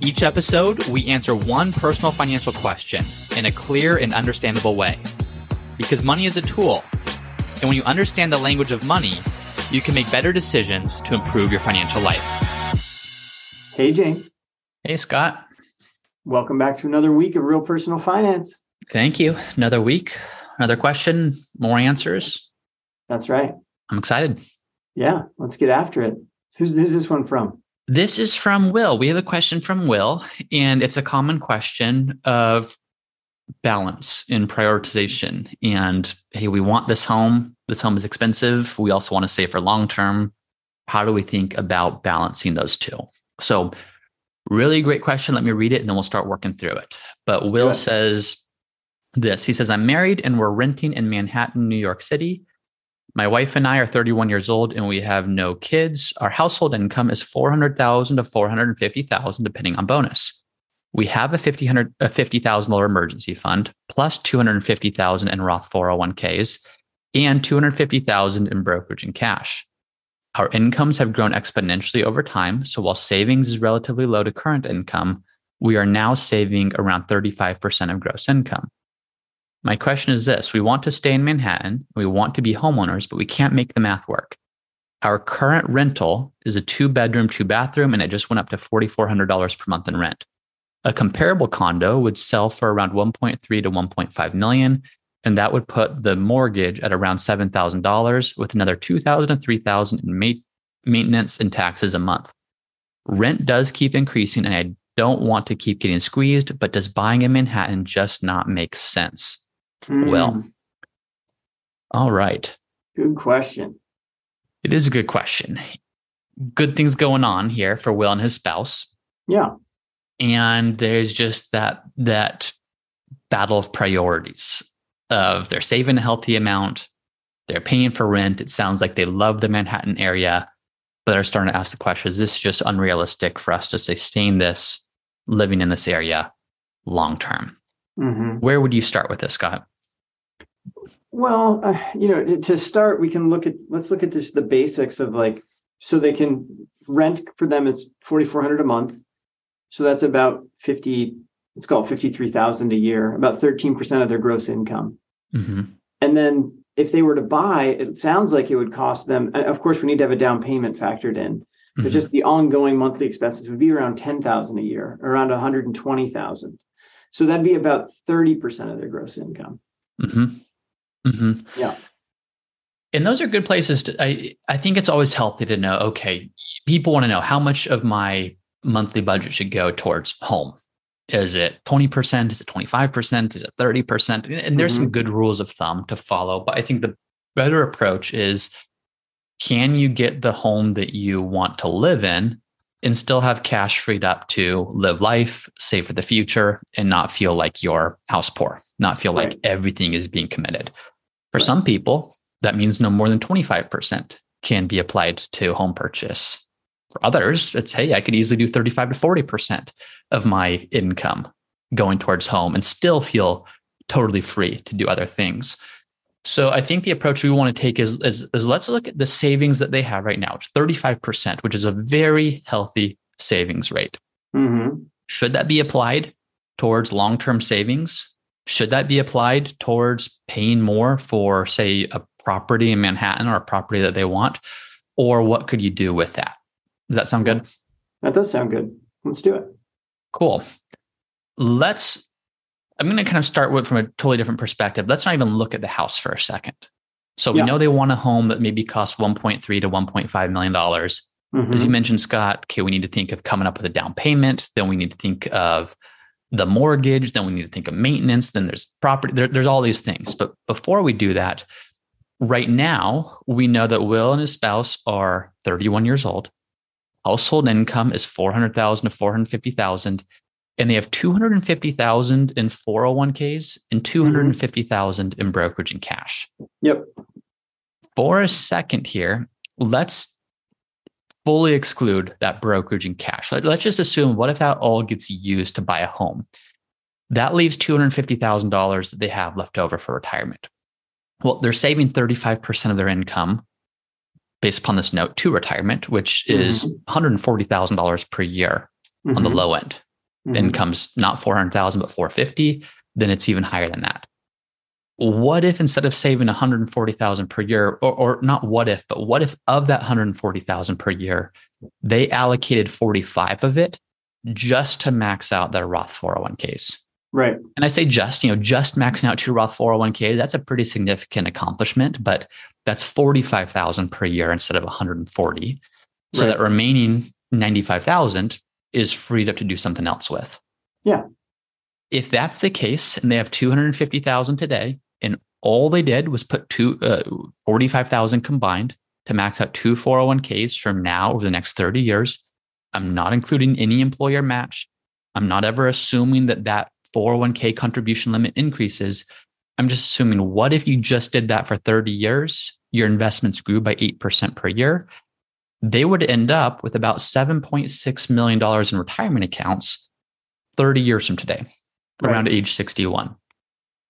Each episode, we answer one personal financial question in a clear and understandable way. Because money is a tool, and when you understand the language of money, you can make better decisions to improve your financial life. Hey, James. Hey, Scott. Welcome back to another week of Real Personal Finance. Thank you. Another week, another question, more answers. That's right. I'm excited. Yeah, let's get after it. Who's, who's this one from? This is from Will. We have a question from Will, and it's a common question of balance in prioritization. And hey, we want this home. This home is expensive. We also want to save for long term. How do we think about balancing those two? So, really great question. Let me read it and then we'll start working through it. But Let's Will says this He says, I'm married and we're renting in Manhattan, New York City. My wife and I are 31 years old and we have no kids. Our household income is 400,000 to 450,000 depending on bonus. We have a $50,000 emergency fund plus 250,000 in Roth 401ks and 250,000 in brokerage and cash. Our incomes have grown exponentially over time, so while savings is relatively low to current income, we are now saving around 35% of gross income. My question is this we want to stay in Manhattan, we want to be homeowners, but we can't make the math work. Our current rental is a two bedroom, two bathroom, and it just went up to $4,400 per month in rent. A comparable condo would sell for around 1.3 to 1.5 million, and that would put the mortgage at around $7,000 with another 2,000 to 3,000 in ma- maintenance and taxes a month. Rent does keep increasing, and I don't want to keep getting squeezed, but does buying in Manhattan just not make sense? Mm. Well, all right. Good question. It is a good question. Good things going on here for Will and his spouse. Yeah. And there's just that that battle of priorities of they're saving a healthy amount, they're paying for rent. It sounds like they love the Manhattan area, but they're starting to ask the question: Is this just unrealistic for us to sustain this living in this area long term? Mm-hmm. Where would you start with this, Scott? Well, uh, you know, to start, we can look at let's look at this the basics of like so they can rent for them is forty four hundred a month, so that's about fifty. Let's call it fifty three thousand a year, about thirteen percent of their gross income. Mm-hmm. And then if they were to buy, it sounds like it would cost them. Of course, we need to have a down payment factored in, but mm-hmm. just the ongoing monthly expenses would be around ten thousand a year, around one hundred and twenty thousand. So that'd be about 30% of their gross income. Mm-hmm. Mm-hmm. Yeah. And those are good places to, I, I think it's always healthy to know, okay, people want to know how much of my monthly budget should go towards home. Is it 20%? Is it 25%? Is it 30%? And there's mm-hmm. some good rules of thumb to follow. But I think the better approach is can you get the home that you want to live in and still have cash freed up to live life, save for the future, and not feel like you're house poor, not feel right. like everything is being committed. For some people, that means no more than 25% can be applied to home purchase. For others, it's hey, I could easily do 35 to 40% of my income going towards home and still feel totally free to do other things. So I think the approach we want to take is, is, is let's look at the savings that they have right now, 35%, which is a very healthy savings rate. Mm-hmm. Should that be applied towards long term savings? Should that be applied towards paying more for, say, a property in Manhattan or a property that they want? Or what could you do with that? Does that sound good? That does sound good. Let's do it. Cool. Let's I'm going to kind of start with from a totally different perspective. Let's not even look at the house for a second. So we yeah. know they want a home that maybe costs 1.3 to 1.5 million dollars. Mm-hmm. As you mentioned, Scott, okay, we need to think of coming up with a down payment. Then we need to think of the mortgage. Then we need to think of maintenance. Then there's property. There, there's all these things. But before we do that, right now we know that Will and his spouse are 31 years old. Household income is 400,000 to 450,000 and they have 250,000 in 401ks and 250,000 mm-hmm. in brokerage and cash. Yep. For a second here, let's fully exclude that brokerage and cash. Let, us just assume what if that all gets used to buy a home? That leaves $250,000 that they have left over for retirement. Well, they're saving 35% of their income based upon this note to retirement, which is mm-hmm. $140,000 per year mm-hmm. on the mm-hmm. low end. Mm-hmm. Income's not 400,000 but 450, then it's even higher than that. What if instead of saving 140,000 per year or, or not what if, but what if of that 140,000 per year, they allocated 45 of it just to max out their Roth 401ks? Right. And I say just, you know, just maxing out two Roth 401k, that's a pretty significant accomplishment, but that's 45,000 per year instead of 140. So right. that remaining 95,000 is freed up to do something else with. Yeah. If that's the case and they have 250,000 today and all they did was put two uh, 45,000 combined to max out two 401ks from now over the next 30 years, I'm not including any employer match. I'm not ever assuming that that 401k contribution limit increases, I'm just assuming what if you just did that for 30 years? Your investments grew by 8% per year. They would end up with about $7.6 million in retirement accounts 30 years from today, right. around age 61.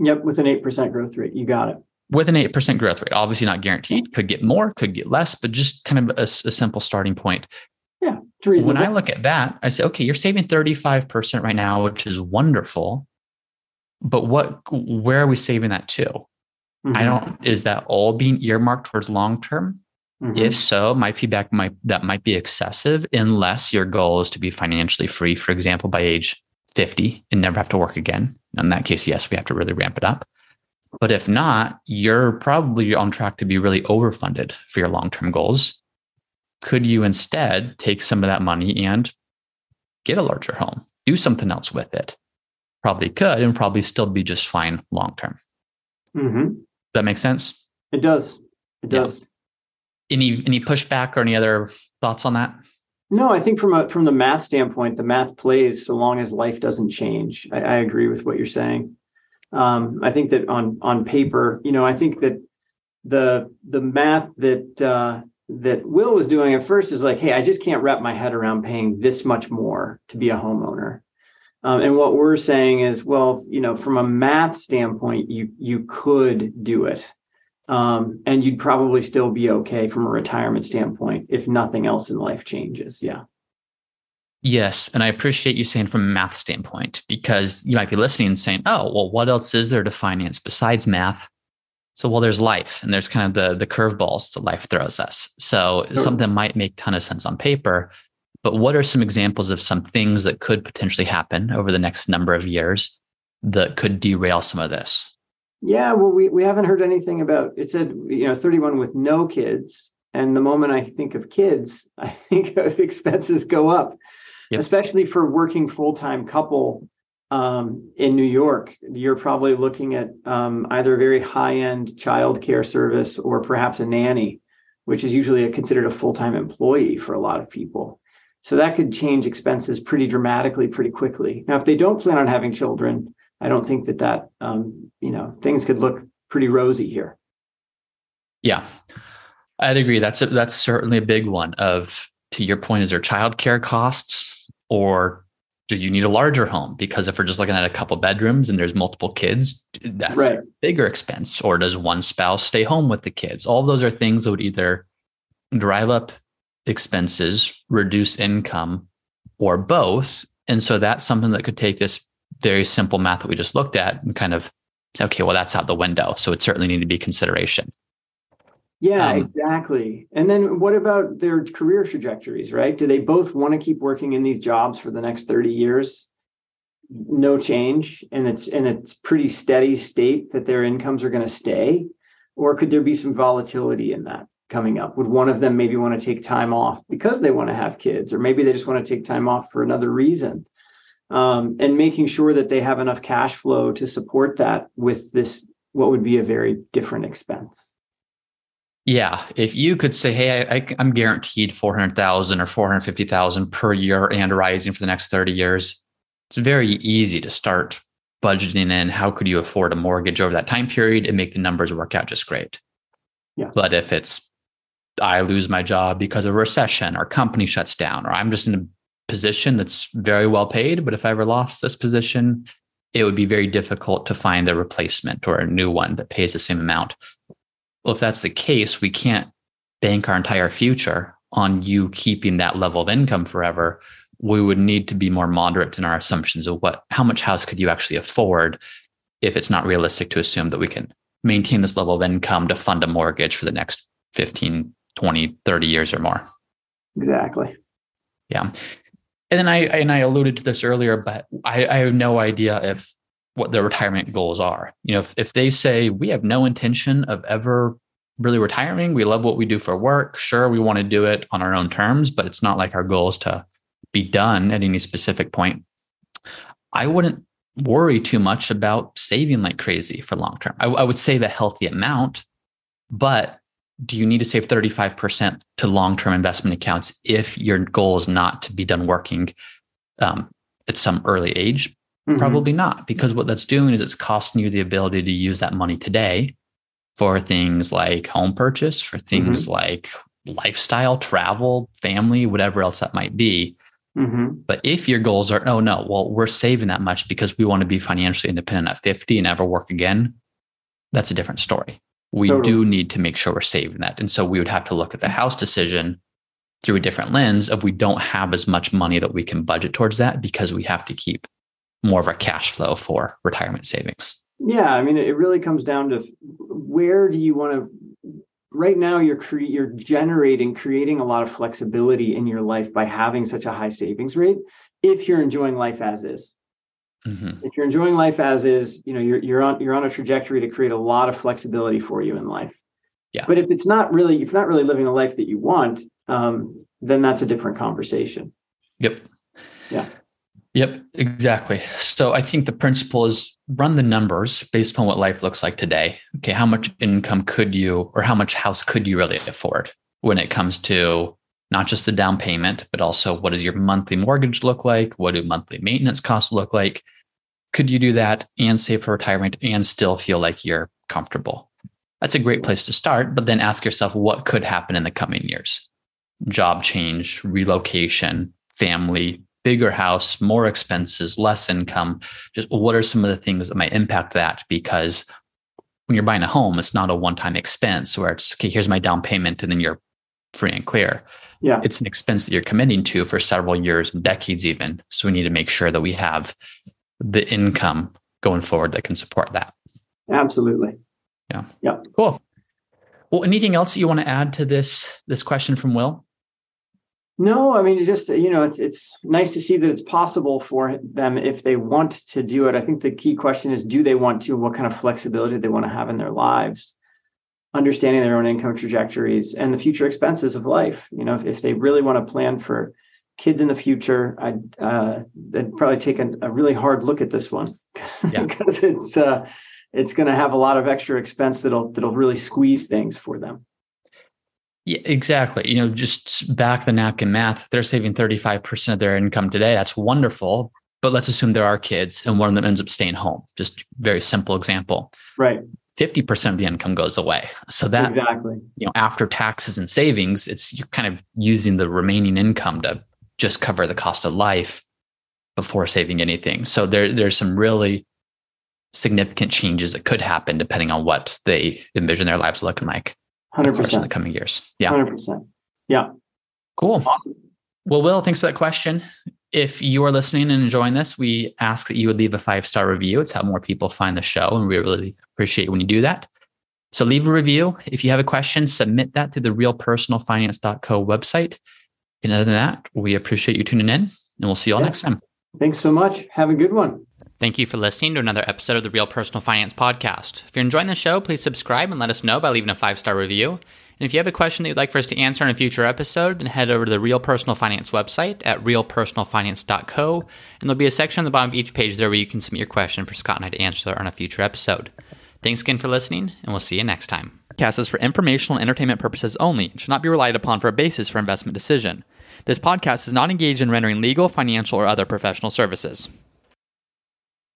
Yep, with an 8% growth rate. You got it. With an 8% growth rate. Obviously, not guaranteed. Could get more, could get less, but just kind of a, a simple starting point. Yeah. When I look at that, I say, okay, you're saving 35% right now, which is wonderful. But what where are we saving that to? Mm-hmm. I don't is that all being earmarked towards long term? Mm-hmm. If so, my feedback might that might be excessive unless your goal is to be financially free, for example, by age 50 and never have to work again. In that case, yes, we have to really ramp it up. But if not, you're probably on track to be really overfunded for your long term goals could you instead take some of that money and get a larger home, do something else with it? Probably could and probably still be just fine long term. Mm-hmm. That makes sense? It does. It does. Yeah. Any any pushback or any other thoughts on that? No, I think from a from the math standpoint, the math plays so long as life doesn't change. I, I agree with what you're saying. Um, I think that on on paper, you know, I think that the the math that uh, that Will was doing at first is like, hey, I just can't wrap my head around paying this much more to be a homeowner. Um, and what we're saying is, well, you know, from a math standpoint, you you could do it, um, and you'd probably still be okay from a retirement standpoint if nothing else in life changes. Yeah. Yes, and I appreciate you saying from a math standpoint because you might be listening and saying, "Oh, well, what else is there to finance besides math?" So well, there's life, and there's kind of the the curveballs that life throws us. So sure. something might make ton of sense on paper, but what are some examples of some things that could potentially happen over the next number of years that could derail some of this? Yeah, well, we we haven't heard anything about. It said you know 31 with no kids, and the moment I think of kids, I think of expenses go up, yep. especially for working full time couple um, in New York, you're probably looking at um, either a very high end child care service or perhaps a nanny, which is usually a, considered a full time employee for a lot of people. So that could change expenses pretty dramatically, pretty quickly. Now, if they don't plan on having children, I don't think that that um, you know things could look pretty rosy here. Yeah, I'd agree. That's a, that's certainly a big one. Of to your point, is there childcare costs or do you need a larger home? Because if we're just looking at a couple bedrooms and there's multiple kids, that's right. a bigger expense. Or does one spouse stay home with the kids? All those are things that would either drive up expenses, reduce income, or both. And so that's something that could take this very simple math that we just looked at and kind of okay, well, that's out the window. So it certainly need to be consideration. Yeah, um, exactly. And then what about their career trajectories, right? Do they both want to keep working in these jobs for the next 30 years? No change and it's and it's pretty steady state that their incomes are going to stay or could there be some volatility in that coming up? Would one of them maybe want to take time off because they want to have kids or maybe they just want to take time off for another reason? Um, and making sure that they have enough cash flow to support that with this what would be a very different expense. Yeah, if you could say, "Hey, I, am guaranteed four hundred thousand or four hundred fifty thousand per year and rising for the next thirty years," it's very easy to start budgeting in how could you afford a mortgage over that time period and make the numbers work out just great. Yeah. But if it's I lose my job because of a recession or company shuts down or I'm just in a position that's very well paid, but if I ever lost this position, it would be very difficult to find a replacement or a new one that pays the same amount. Well, if that's the case, we can't bank our entire future on you keeping that level of income forever. We would need to be more moderate in our assumptions of what how much house could you actually afford if it's not realistic to assume that we can maintain this level of income to fund a mortgage for the next 15, 20, 30 years or more. Exactly. Yeah. And then I and I alluded to this earlier, but I, I have no idea if what their retirement goals are. You know, if, if they say we have no intention of ever really retiring, we love what we do for work. Sure, we want to do it on our own terms, but it's not like our goal is to be done at any specific point. I wouldn't worry too much about saving like crazy for long term. I, I would save a healthy amount, but do you need to save 35% to long term investment accounts if your goal is not to be done working um, at some early age? Mm-hmm. Probably not, because what that's doing is it's costing you the ability to use that money today for things like home purchase, for things mm-hmm. like lifestyle, travel, family, whatever else that might be. Mm-hmm. But if your goals are, oh no, well, we're saving that much because we want to be financially independent at 50 and never work again, that's a different story we totally. do need to make sure we're saving that. And so we would have to look at the house decision through a different lens of we don't have as much money that we can budget towards that because we have to keep more of our cash flow for retirement savings. Yeah, I mean it really comes down to where do you want to right now you're cre- you're generating creating a lot of flexibility in your life by having such a high savings rate if you're enjoying life as is. Mm-hmm. If you're enjoying life as is, you know, you're you're on you're on a trajectory to create a lot of flexibility for you in life. Yeah. But if it's not really, if you're not really living the life that you want, um, then that's a different conversation. Yep. Yeah. Yep, exactly. So I think the principle is run the numbers based upon what life looks like today. Okay, how much income could you or how much house could you really afford when it comes to not just the down payment, but also what does your monthly mortgage look like? What do monthly maintenance costs look like? Could you do that and save for retirement and still feel like you're comfortable? That's a great place to start, but then ask yourself what could happen in the coming years? Job change, relocation, family, bigger house, more expenses, less income. Just what are some of the things that might impact that? Because when you're buying a home, it's not a one time expense where it's, okay, here's my down payment, and then you're free and clear yeah. It's an expense that you're committing to for several years decades even. So we need to make sure that we have the income going forward that can support that. Absolutely. Yeah. Yeah. Cool. Well anything else that you want to add to this this question from will? No i mean just you know it's it's nice to see that it's possible for them if they want to do it. I think the key question is do they want to? What kind of flexibility do they want to have in their lives understanding their own income trajectories and the future expenses of life. You know, if, if they really want to plan for kids in the future, I'd, uh, I'd probably take a, a, really hard look at this one yeah. because it's uh, it's going to have a lot of extra expense that'll that'll really squeeze things for them. Yeah, exactly. You know, just back the napkin math, they're saving 35% of their income today. That's wonderful. But let's assume there are kids and one of them ends up staying home. Just very simple example. Right. 50% of the income goes away. So that exactly, you know, after taxes and savings, it's you're kind of using the remaining income to just cover the cost of life before saving anything. So there there's some really significant changes that could happen depending on what they envision their lives looking like 100% in the coming years. Yeah. 100%. Yeah. Cool. Awesome. Well, Will, thanks for that question. If you are listening and enjoying this, we ask that you would leave a five star review. It's how more people find the show, and we really appreciate when you do that. So leave a review. If you have a question, submit that to the realpersonalfinance.co website. And other than that, we appreciate you tuning in, and we'll see you all yeah. next time. Thanks so much. Have a good one. Thank you for listening to another episode of the Real Personal Finance Podcast. If you're enjoying the show, please subscribe and let us know by leaving a five star review. And if you have a question that you'd like for us to answer in a future episode, then head over to the Real Personal Finance website at realpersonalfinance.co. And there'll be a section on the bottom of each page there where you can submit your question for Scott and I to answer on a future episode. Thanks again for listening, and we'll see you next time. Podcast is for informational and entertainment purposes only and should not be relied upon for a basis for investment decision. This podcast is not engaged in rendering legal, financial, or other professional services.